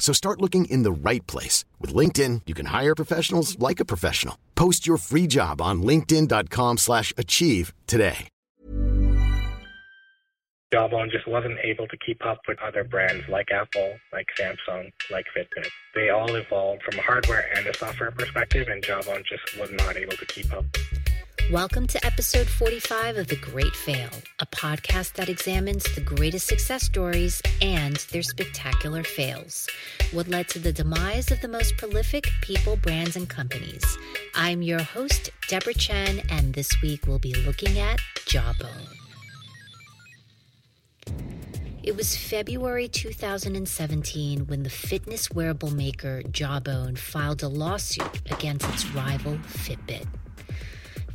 So start looking in the right place. With LinkedIn, you can hire professionals like a professional. Post your free job on linkedin.com slash achieve today. Jawbone just wasn't able to keep up with other brands like Apple, like Samsung, like Fitbit. They all evolved from a hardware and a software perspective, and Jawbone just was not able to keep up. Welcome to episode 45 of The Great Fail, a podcast that examines the greatest success stories and their spectacular fails. What led to the demise of the most prolific people, brands, and companies. I'm your host, Deborah Chen, and this week we'll be looking at Jawbone. It was February 2017 when the fitness wearable maker Jawbone filed a lawsuit against its rival Fitbit.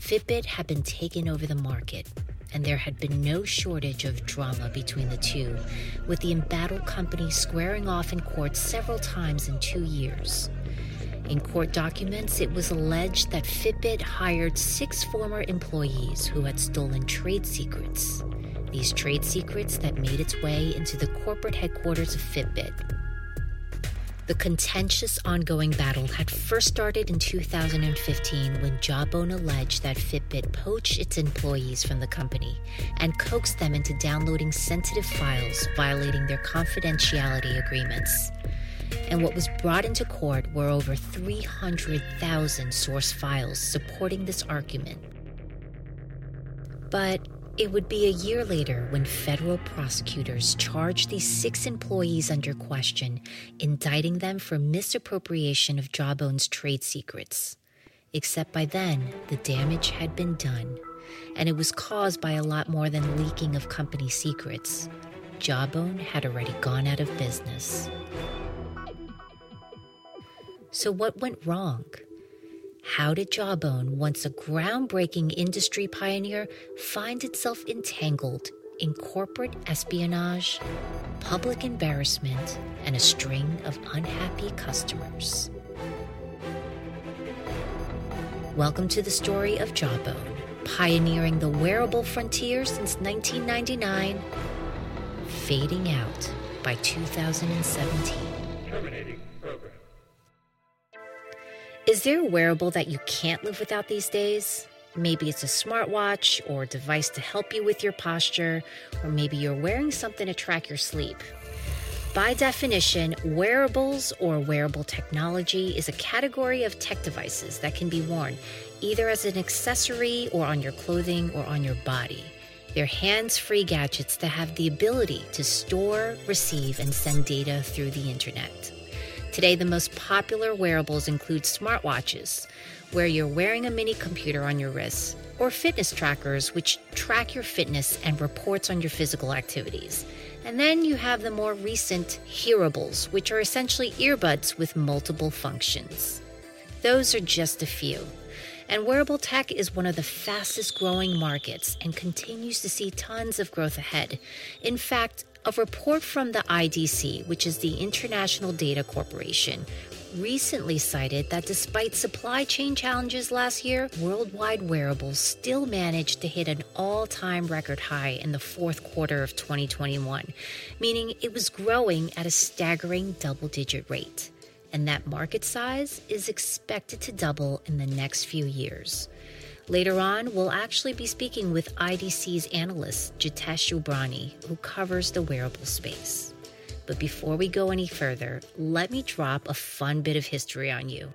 Fitbit had been taken over the market, and there had been no shortage of drama between the two, with the embattled company squaring off in court several times in two years. In court documents, it was alleged that Fitbit hired six former employees who had stolen trade secrets. These trade secrets that made its way into the corporate headquarters of Fitbit. The contentious ongoing battle had first started in 2015 when Jawbone alleged that Fitbit poached its employees from the company and coaxed them into downloading sensitive files, violating their confidentiality agreements. And what was brought into court were over 300,000 source files supporting this argument. But it would be a year later when federal prosecutors charged these six employees under question, indicting them for misappropriation of Jawbone's trade secrets. Except by then, the damage had been done, and it was caused by a lot more than leaking of company secrets. Jawbone had already gone out of business. So, what went wrong? How did Jawbone, once a groundbreaking industry pioneer, find itself entangled in corporate espionage, public embarrassment, and a string of unhappy customers? Welcome to the story of Jawbone, pioneering the wearable frontier since 1999, fading out by 2017. Terminating program. Is there a wearable that you can't live without these days? Maybe it's a smartwatch or a device to help you with your posture, or maybe you're wearing something to track your sleep. By definition, wearables or wearable technology is a category of tech devices that can be worn either as an accessory or on your clothing or on your body. They're hands free gadgets that have the ability to store, receive, and send data through the internet. Today, the most popular wearables include smartwatches, where you're wearing a mini computer on your wrist, or fitness trackers, which track your fitness and reports on your physical activities. And then you have the more recent hearables, which are essentially earbuds with multiple functions. Those are just a few. And wearable tech is one of the fastest growing markets and continues to see tons of growth ahead. In fact, a report from the IDC, which is the International Data Corporation, recently cited that despite supply chain challenges last year, worldwide wearables still managed to hit an all time record high in the fourth quarter of 2021, meaning it was growing at a staggering double digit rate. And that market size is expected to double in the next few years. Later on, we'll actually be speaking with IDC's analyst, Jitesh Ubrani, who covers the wearable space. But before we go any further, let me drop a fun bit of history on you.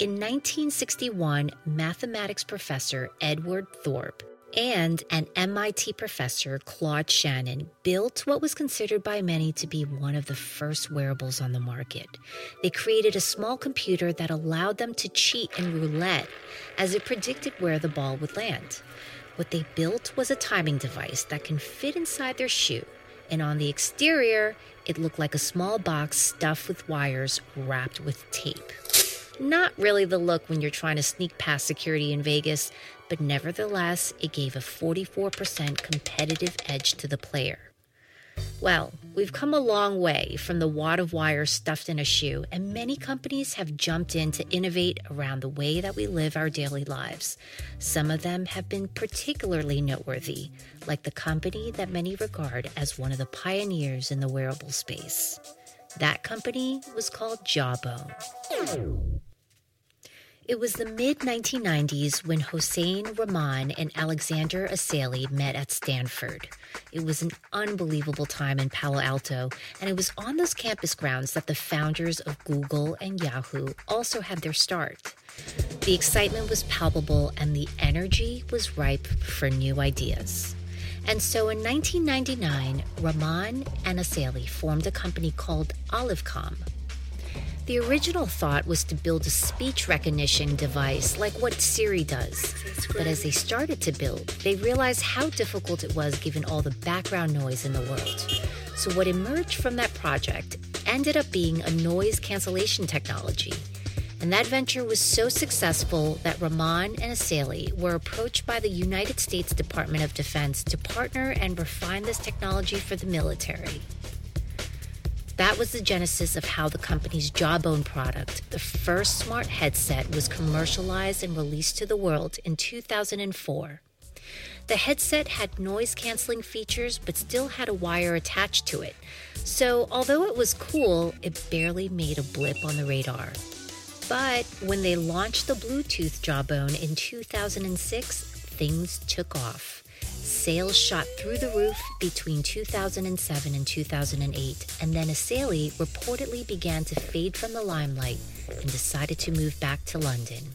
In 1961, mathematics professor Edward Thorp And an MIT professor, Claude Shannon, built what was considered by many to be one of the first wearables on the market. They created a small computer that allowed them to cheat in roulette as it predicted where the ball would land. What they built was a timing device that can fit inside their shoe, and on the exterior, it looked like a small box stuffed with wires wrapped with tape. Not really the look when you're trying to sneak past security in Vegas, but nevertheless, it gave a 44% competitive edge to the player. Well, we've come a long way from the wad of wire stuffed in a shoe, and many companies have jumped in to innovate around the way that we live our daily lives. Some of them have been particularly noteworthy, like the company that many regard as one of the pioneers in the wearable space. That company was called Jawbone. It was the mid 1990s when Hosain Rahman and Alexander Asseily met at Stanford. It was an unbelievable time in Palo Alto, and it was on those campus grounds that the founders of Google and Yahoo also had their start. The excitement was palpable, and the energy was ripe for new ideas. And so in 1999, Rahman and Asseily formed a company called AliphCom the original thought was to build a speech recognition device like what Siri does. But as they started to build, they realized how difficult it was given all the background noise in the world. So, what emerged from that project ended up being a noise cancellation technology. And that venture was so successful that Rahman and Asseily were approached by the United States Department of Defense to partner and refine this technology for the military. That was the genesis of how the company's Jawbone product, the first smart headset, was commercialized and released to the world in 2004. The headset had noise canceling features but still had a wire attached to it. So, although it was cool, it barely made a blip on the radar. But when they launched the Bluetooth Jawbone in 2006, things took off. Sales shot through the roof between 2007 and 2008, and then Asseily reportedly began to fade from the limelight and decided to move back to London.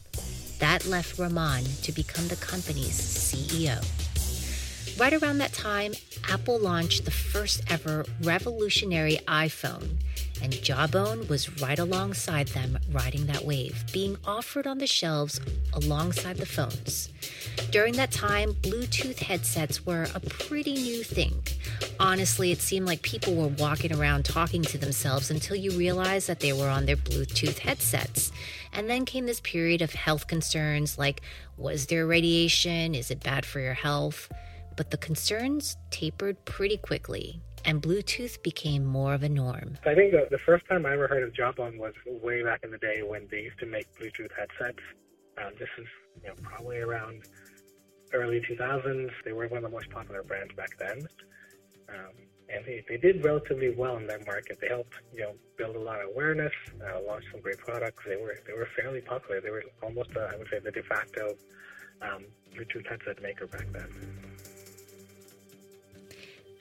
That left Rahman to become the company's CEO. Right around that time, Apple launched the first ever revolutionary iPhone, and Jawbone was right alongside them riding that wave, being offered on the shelves alongside the phones. During that time, Bluetooth headsets were a pretty new thing. Honestly, it seemed like people were walking around talking to themselves until you realized that they were on their Bluetooth headsets. And then came this period of health concerns like was there radiation? Is it bad for your health? But the concerns tapered pretty quickly and Bluetooth became more of a norm. I think the, first time I ever heard of Jawbone was way back in the day when they used to make Bluetooth headsets. Um, this is you know, probably around early 2000s. They were one of the most popular brands back then. Um, and they, they did relatively well in that market. They helped, you know, build a lot of awareness, uh, launch some great products. They were they were fairly popular. They were almost, uh, I would say, the de facto um, Bluetooth headset maker back then.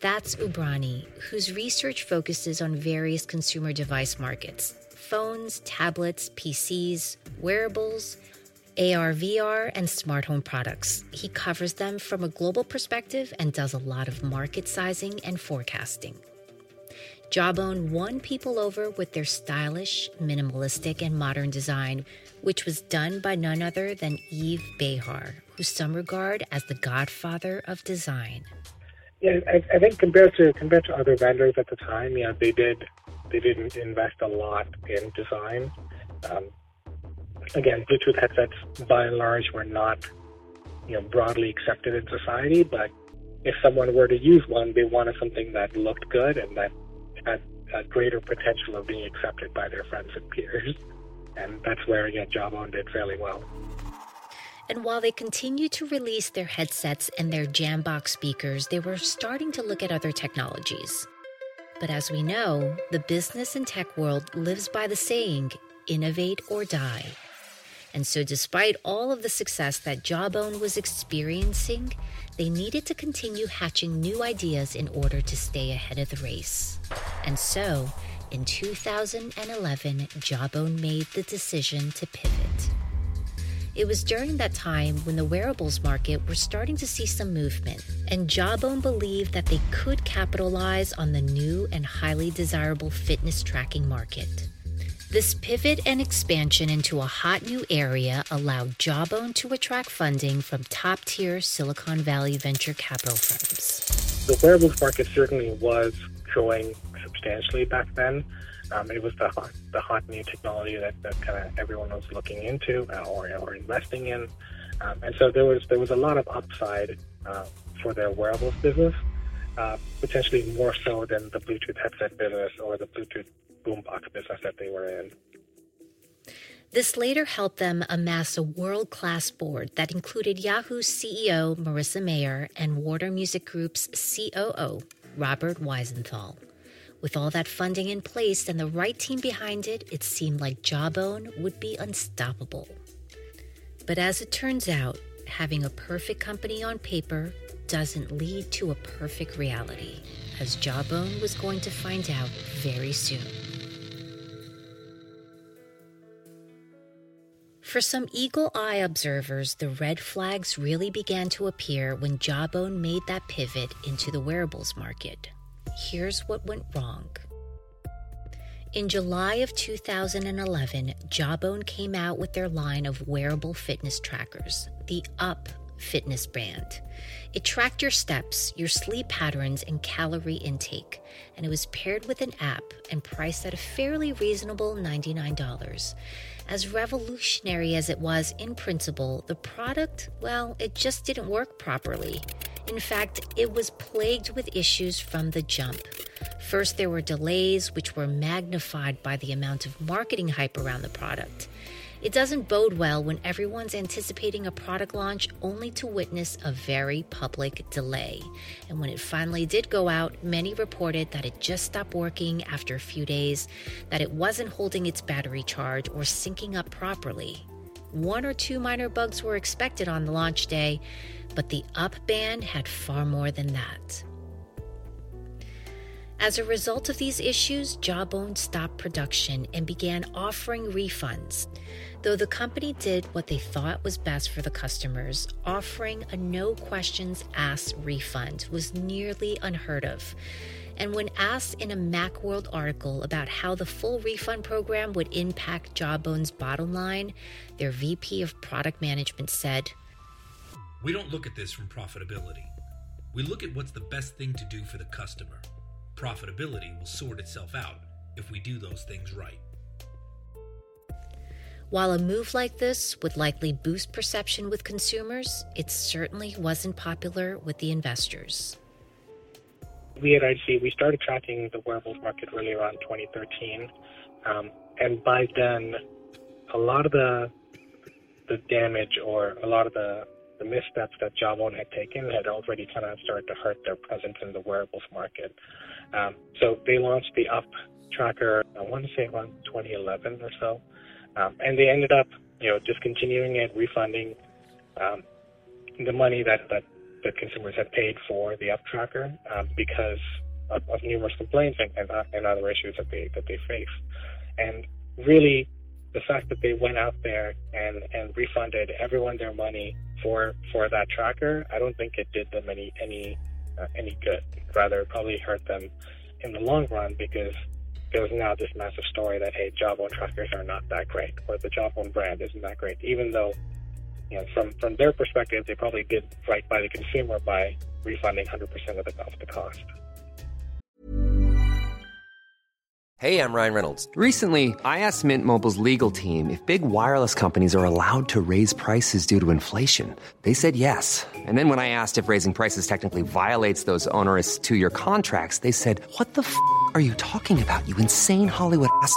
That's Ubrani, whose research focuses on various consumer device markets phones, tablets, PCs, wearables, AR, VR, and smart home products. He covers them from a global perspective and does a lot of market sizing and forecasting. Jawbone won people over with their stylish, minimalistic, and modern design, which was done by none other than Yves Behar, who some regard as the godfather of design. Yeah, I, I think compared to compared to other vendors at the time, yeah, they did they didn't invest a lot in design. Um, again, Bluetooth headsets by and large were not you know broadly accepted in society, but if someone were to use one, they wanted something that looked good and that had a greater potential of being accepted by their friends and peers. And that's where again Jawbone did fairly well. And while they continued to release their headsets and their Jambox speakers, they were starting to look at other technologies. But as we know, the business and tech world lives by the saying innovate or die. And so, despite all of the success that Jawbone was experiencing, they needed to continue hatching new ideas in order to stay ahead of the race. And so, in 2011, Jawbone made the decision to pivot. It was during that time when the wearables market were starting to see some movement, and Jawbone believed that they could capitalize on the new and highly desirable fitness tracking market. This pivot and expansion into a hot new area allowed Jawbone to attract funding from top tier Silicon Valley venture capital firms. The wearables market certainly was growing substantially back then. Um, it was the hot, the hot new technology that, that kind of everyone was looking into uh, or, or investing in, um, and so there was there was a lot of upside uh, for their wearables business, uh, potentially more so than the Bluetooth headset business or the Bluetooth boombox business that they were in. This later helped them amass a world class board that included Yahoo's CEO, Marissa Mayer, and Warner Music Group's COO, Robert Wiesenthal. With all that funding in place and the right team behind it, it seemed like Jawbone would be unstoppable. But as it turns out, having a perfect company on paper doesn't lead to a perfect reality, as Jawbone was going to find out very soon. For some eagle eye observers, the red flags really began to appear when Jawbone made that pivot into the wearables market. Here's what went wrong. In July of 2011, Jawbone came out with their line of wearable fitness trackers, the UP fitness band. It tracked your steps, your sleep patterns, and calorie intake, and it was paired with an app and priced at a fairly reasonable $99. As revolutionary as it was in principle, the product, well, it just didn't work properly. In fact, it was plagued with issues from the jump. First, there were delays, which were magnified by the amount of marketing hype around the product. It doesn't bode well when everyone's anticipating a product launch only to witness a very public delay. And when it finally did go out, many reported that it just stopped working after a few days, that it wasn't holding its battery charge or syncing up properly. One or two minor bugs were expected on the launch day, but the Up band had far more than that. As a result of these issues, Jawbone stopped production and began offering refunds. Though the company did what they thought was best for the customers, offering a no questions asked refund was nearly unheard of. And when asked in a Macworld article about how the full refund program would impact Jawbone's bottom line, their VP of product management said, We don't look at this from profitability. We look at what's the best thing to do for the customer. Profitability will sort itself out if we do those things right. While a move like this would likely boost perception with consumers, it certainly wasn't popular with the investors. We at IDC, we started tracking the wearables market really around 2013. Um, and by then, a lot of the the damage or a lot of the, the missteps that Jawbone had taken had already kind of started to hurt their presence in the wearables market. Um, so they launched the Up tracker, I want to say around 2011 or so. Um, and they ended up, you know, discontinuing it, refunding um, the money that, that, that consumers had paid for the Up tracker um, because of, of, numerous complaints and, and, and other issues that they that they face. And really, the fact that they went out there and, and refunded everyone their money for for that tracker, I don't think it did them any any uh, any good. Rather, probably hurt them in the long run because there was now this massive story that hey, Jawbone trackers are not that great, or the Jawbone brand isn't that great, even though you know from from their perspective they probably did right by the consumer by refunding 100% of the, of the cost. Hey, I'm Ryan Reynolds. Recently, I asked Mint Mobile's legal team if big wireless companies are allowed to raise prices due to inflation. They said yes. And then when I asked if raising prices technically violates those onerous two-year contracts, they said, "What the f*** are you talking about? You insane Hollywood ass."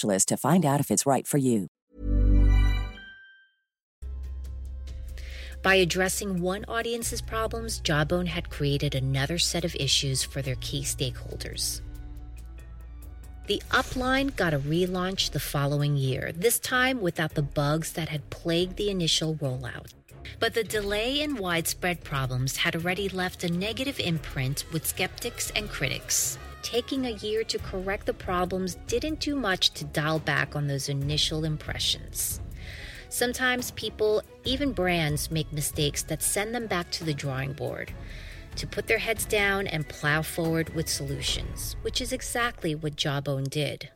to find out if it's right for you. By addressing one audience's problems, Jawbone had created another set of issues for their key stakeholders. The upline got a relaunch the following year, this time without the bugs that had plagued the initial rollout. But the delay and widespread problems had already left a negative imprint with skeptics and critics. Taking a year to correct the problems didn't do much to dial back on those initial impressions. Sometimes people, even brands, make mistakes that send them back to the drawing board to put their heads down and plow forward with solutions, which is exactly what Jawbone did.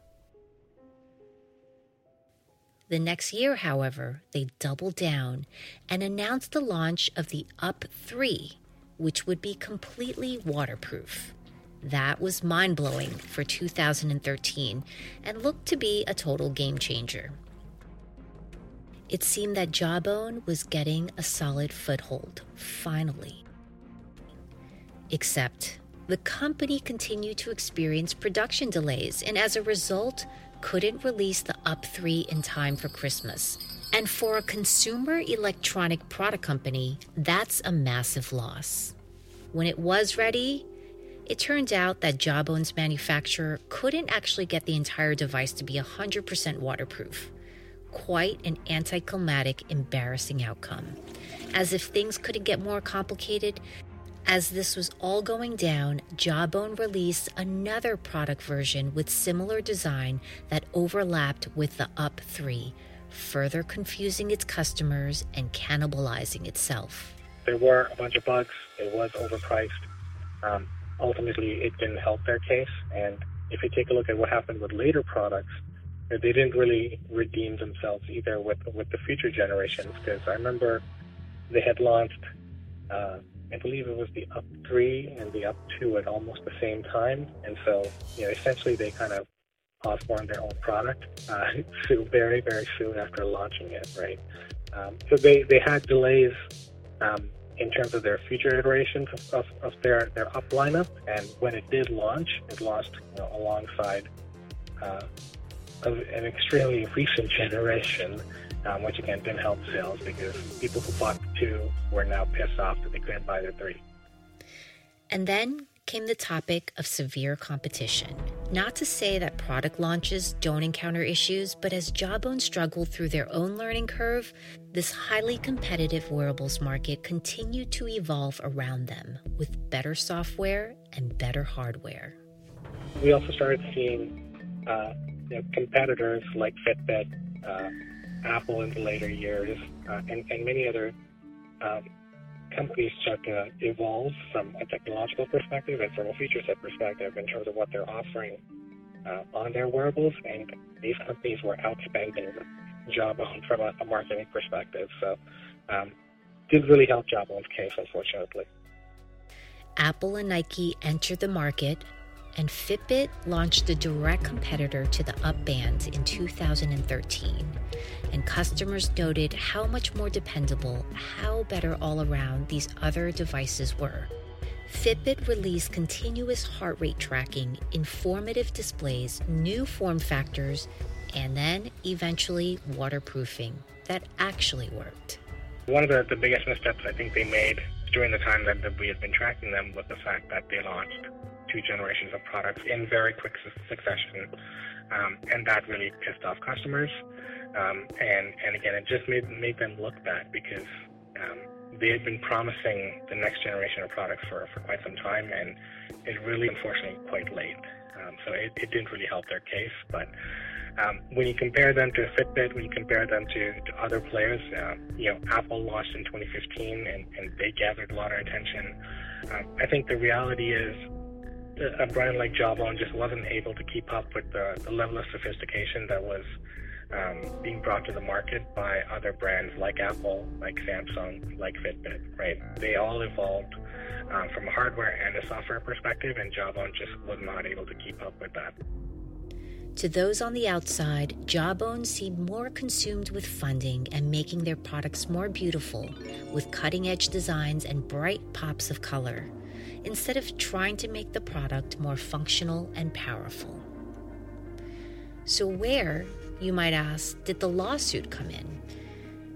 The next year, however, they doubled down and announced the launch of the Up 3, which would be completely waterproof. That was mind blowing for 2013 and looked to be a total game changer. It seemed that Jawbone was getting a solid foothold, finally. Except the company continued to experience production delays and as a result couldn't release the Up 3 in time for Christmas. And for a consumer electronic product company, that's a massive loss. When it was ready, it turned out that Jawbone's manufacturer couldn't actually get the entire device to be 100% waterproof. Quite an anticlimactic, embarrassing outcome. As if things couldn't get more complicated, as this was all going down, Jawbone released another product version with similar design that overlapped with the Up 3, further confusing its customers and cannibalizing itself. There were a bunch of bugs. It was overpriced. Um, ultimately, it didn't help their case. And if you take a look at what happened with later products, they didn't really redeem themselves either with with the future generations. Because I remember they had launched. Uh, I believe it was the Up 3 and the Up 2 at almost the same time. And so, you know, essentially they kind of Osborne their own product uh, very, very soon after launching it, right? Um, so they, they had delays um, in terms of their future iterations of, of, of, their, their up lineup. And when it did launch, it launched you know, alongside uh, an extremely recent generation um, which again didn't help sales because people who bought the two were now pissed off that they couldn't buy the three. And then came the topic of severe competition. Not to say that product launches don't encounter issues, but as Jawbone struggled through their own learning curve, this highly competitive wearables market continued to evolve around them with better software and better hardware. We also started seeing uh, you know, competitors like Fitbit. Uh, Apple in the later years, uh, and, and many other um, companies start to evolve from a technological perspective and from a feature set perspective in terms of what they're offering uh, on their wearables. And these companies were outspending Jawbone from a, a marketing perspective. So, um, didn't really help Jawbone's case, unfortunately. Apple and Nike entered the market and Fitbit launched a direct competitor to the Up Band in 2013. And customers noted how much more dependable, how better all around these other devices were. Fitbit released continuous heart rate tracking, informative displays, new form factors, and then eventually waterproofing that actually worked. One of the, the biggest missteps I think they made during the time that, that we had been tracking them was the fact that they launched two generations of products in very quick succession, um, and that really pissed off customers. Um, and and again, it just made made them look bad because um, they had been promising the next generation of products for, for quite some time, and it really, unfortunately, quite late. Um, so it, it didn't really help their case. But um, when you compare them to Fitbit, when you compare them to, to other players, uh, you know, Apple launched in 2015 and, and they gathered a lot of attention. I think the reality is a brand like Jawbone just wasn't able to keep up with the, the level of sophistication that was um, being brought to the market by other brands like Apple, like Samsung, like Fitbit, right? They all evolved um, from a hardware and a software perspective, and Jawbone just was not able to keep up with that. To those on the outside, Jawbone seemed more consumed with funding and making their products more beautiful, with cutting edge designs and bright pops of color, instead of trying to make the product more functional and powerful. So, where, you might ask, did the lawsuit come in?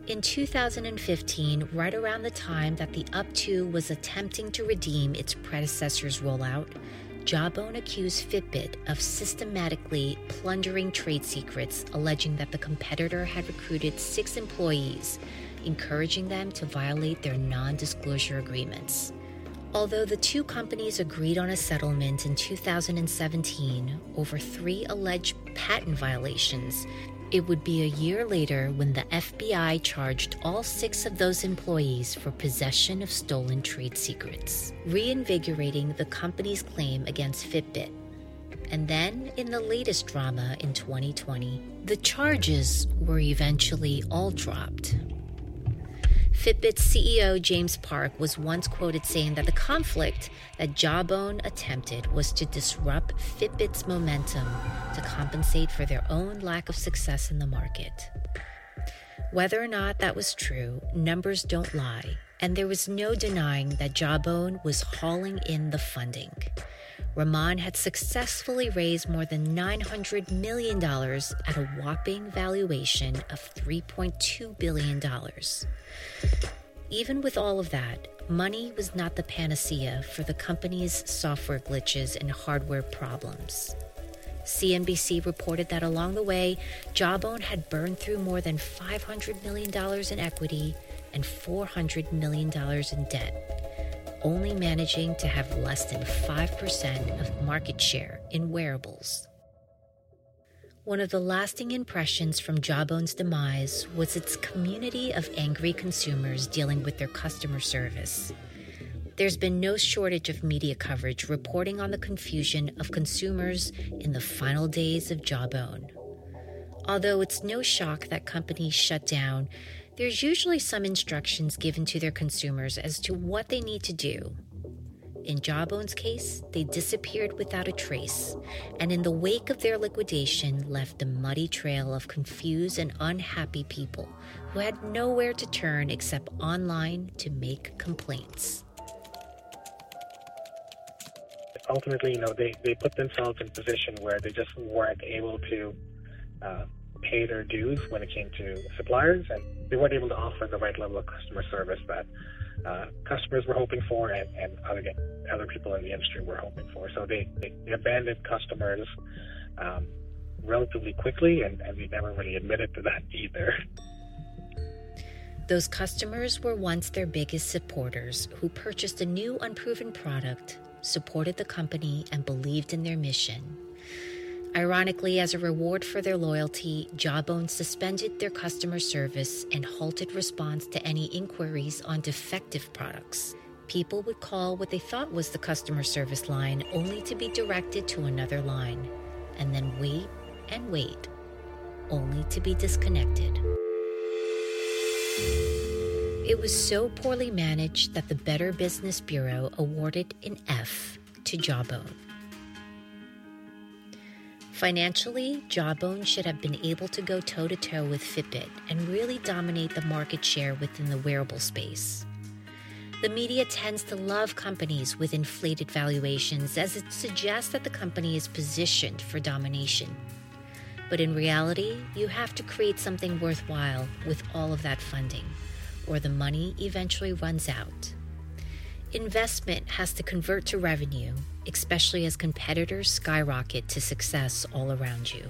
In 2015, right around the time that the Up2 was attempting to redeem its predecessor's rollout, Jawbone accused Fitbit of systematically plundering trade secrets, alleging that the competitor had recruited six employees, encouraging them to violate their non disclosure agreements. Although the two companies agreed on a settlement in 2017 over three alleged patent violations, it would be a year later when the FBI charged all six of those employees for possession of stolen trade secrets, reinvigorating the company's claim against Fitbit. And then, in the latest drama in 2020, the charges were eventually all dropped. Fitbit's CEO James Park was once quoted saying that the conflict that Jawbone attempted was to disrupt Fitbit's momentum to compensate for their own lack of success in the market. Whether or not that was true, numbers don't lie, and there was no denying that Jawbone was hauling in the funding. Rahman had successfully raised more than $900 million at a whopping valuation of $3.2 billion. Even with all of that, money was not the panacea for the company's software glitches and hardware problems. CNBC reported that along the way, Jawbone had burned through more than $500 million in equity and $400 million in debt, only managing to have less than 5% of market share in wearables. One of the lasting impressions from Jawbone's demise was its community of angry consumers dealing with their customer service. There's been no shortage of media coverage reporting on the confusion of consumers in the final days of Jawbone. Although it's no shock that companies shut down, there's usually some instructions given to their consumers as to what they need to do in Jawbone's case, they disappeared without a trace, and in the wake of their liquidation, left a muddy trail of confused and unhappy people who had nowhere to turn except online to make complaints. Ultimately, you know, they, they put themselves in a position where they just weren't able to uh, pay their dues when it came to suppliers, and they weren't able to offer the right level of customer service that uh, customers were hoping for and, and other, other people in the industry were hoping for. So they, they, they abandoned customers um, relatively quickly, and, and they never really admitted to that either. Those customers were once their biggest supporters who purchased a new unproven product, supported the company, and believed in their mission. Ironically, as a reward for their loyalty, Jawbone suspended their customer service and halted response to any inquiries on defective products. People would call what they thought was the customer service line only to be directed to another line, and then wait and wait, only to be disconnected. It was so poorly managed that the Better Business Bureau awarded an F to Jawbone. Financially, Jawbone should have been able to go toe to toe with Fitbit and really dominate the market share within the wearable space. The media tends to love companies with inflated valuations as it suggests that the company is positioned for domination. But in reality, you have to create something worthwhile with all of that funding, or the money eventually runs out. Investment has to convert to revenue especially as competitors skyrocket to success all around you.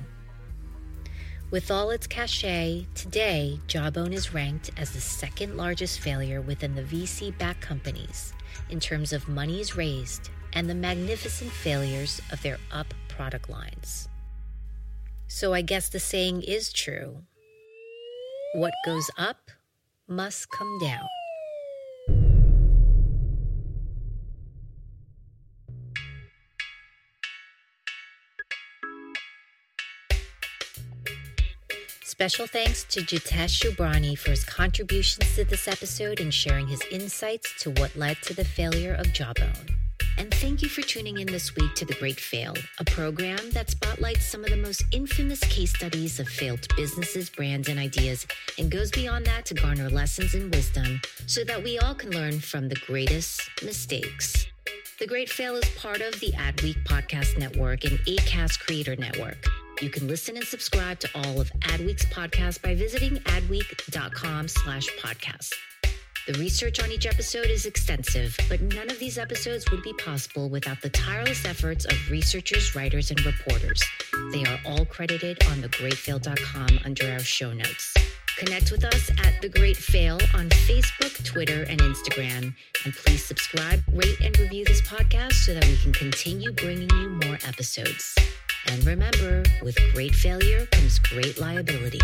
With all its cachet, today Jawbone is ranked as the second largest failure within the VC backed companies in terms of monies raised and the magnificent failures of their up product lines. So I guess the saying is true what goes up must come down. Special thanks to Jitesh Ubrani for his contributions to this episode and sharing his insights to what led to the failure of Jawbone. And thank you for tuning in this week to The Great Fail, a program that spotlights some of the most infamous case studies of failed businesses, brands, and ideas, and goes beyond that to garner lessons and wisdom so that we all can learn from the greatest mistakes. The Great Fail is part of the Adweek Podcast Network and ACAST Creator Network. You can listen and subscribe to all of Adweek's podcasts by visiting adweek.com slash podcast. The research on each episode is extensive, but none of these episodes would be possible without the tireless efforts of researchers, writers, and reporters. They are all credited on thegreatfail.com under our show notes. Connect with us at The Great Fail on Facebook, Twitter, and Instagram. And please subscribe, rate, and review this podcast so that we can continue bringing you more episodes. And remember, with great failure comes great liability.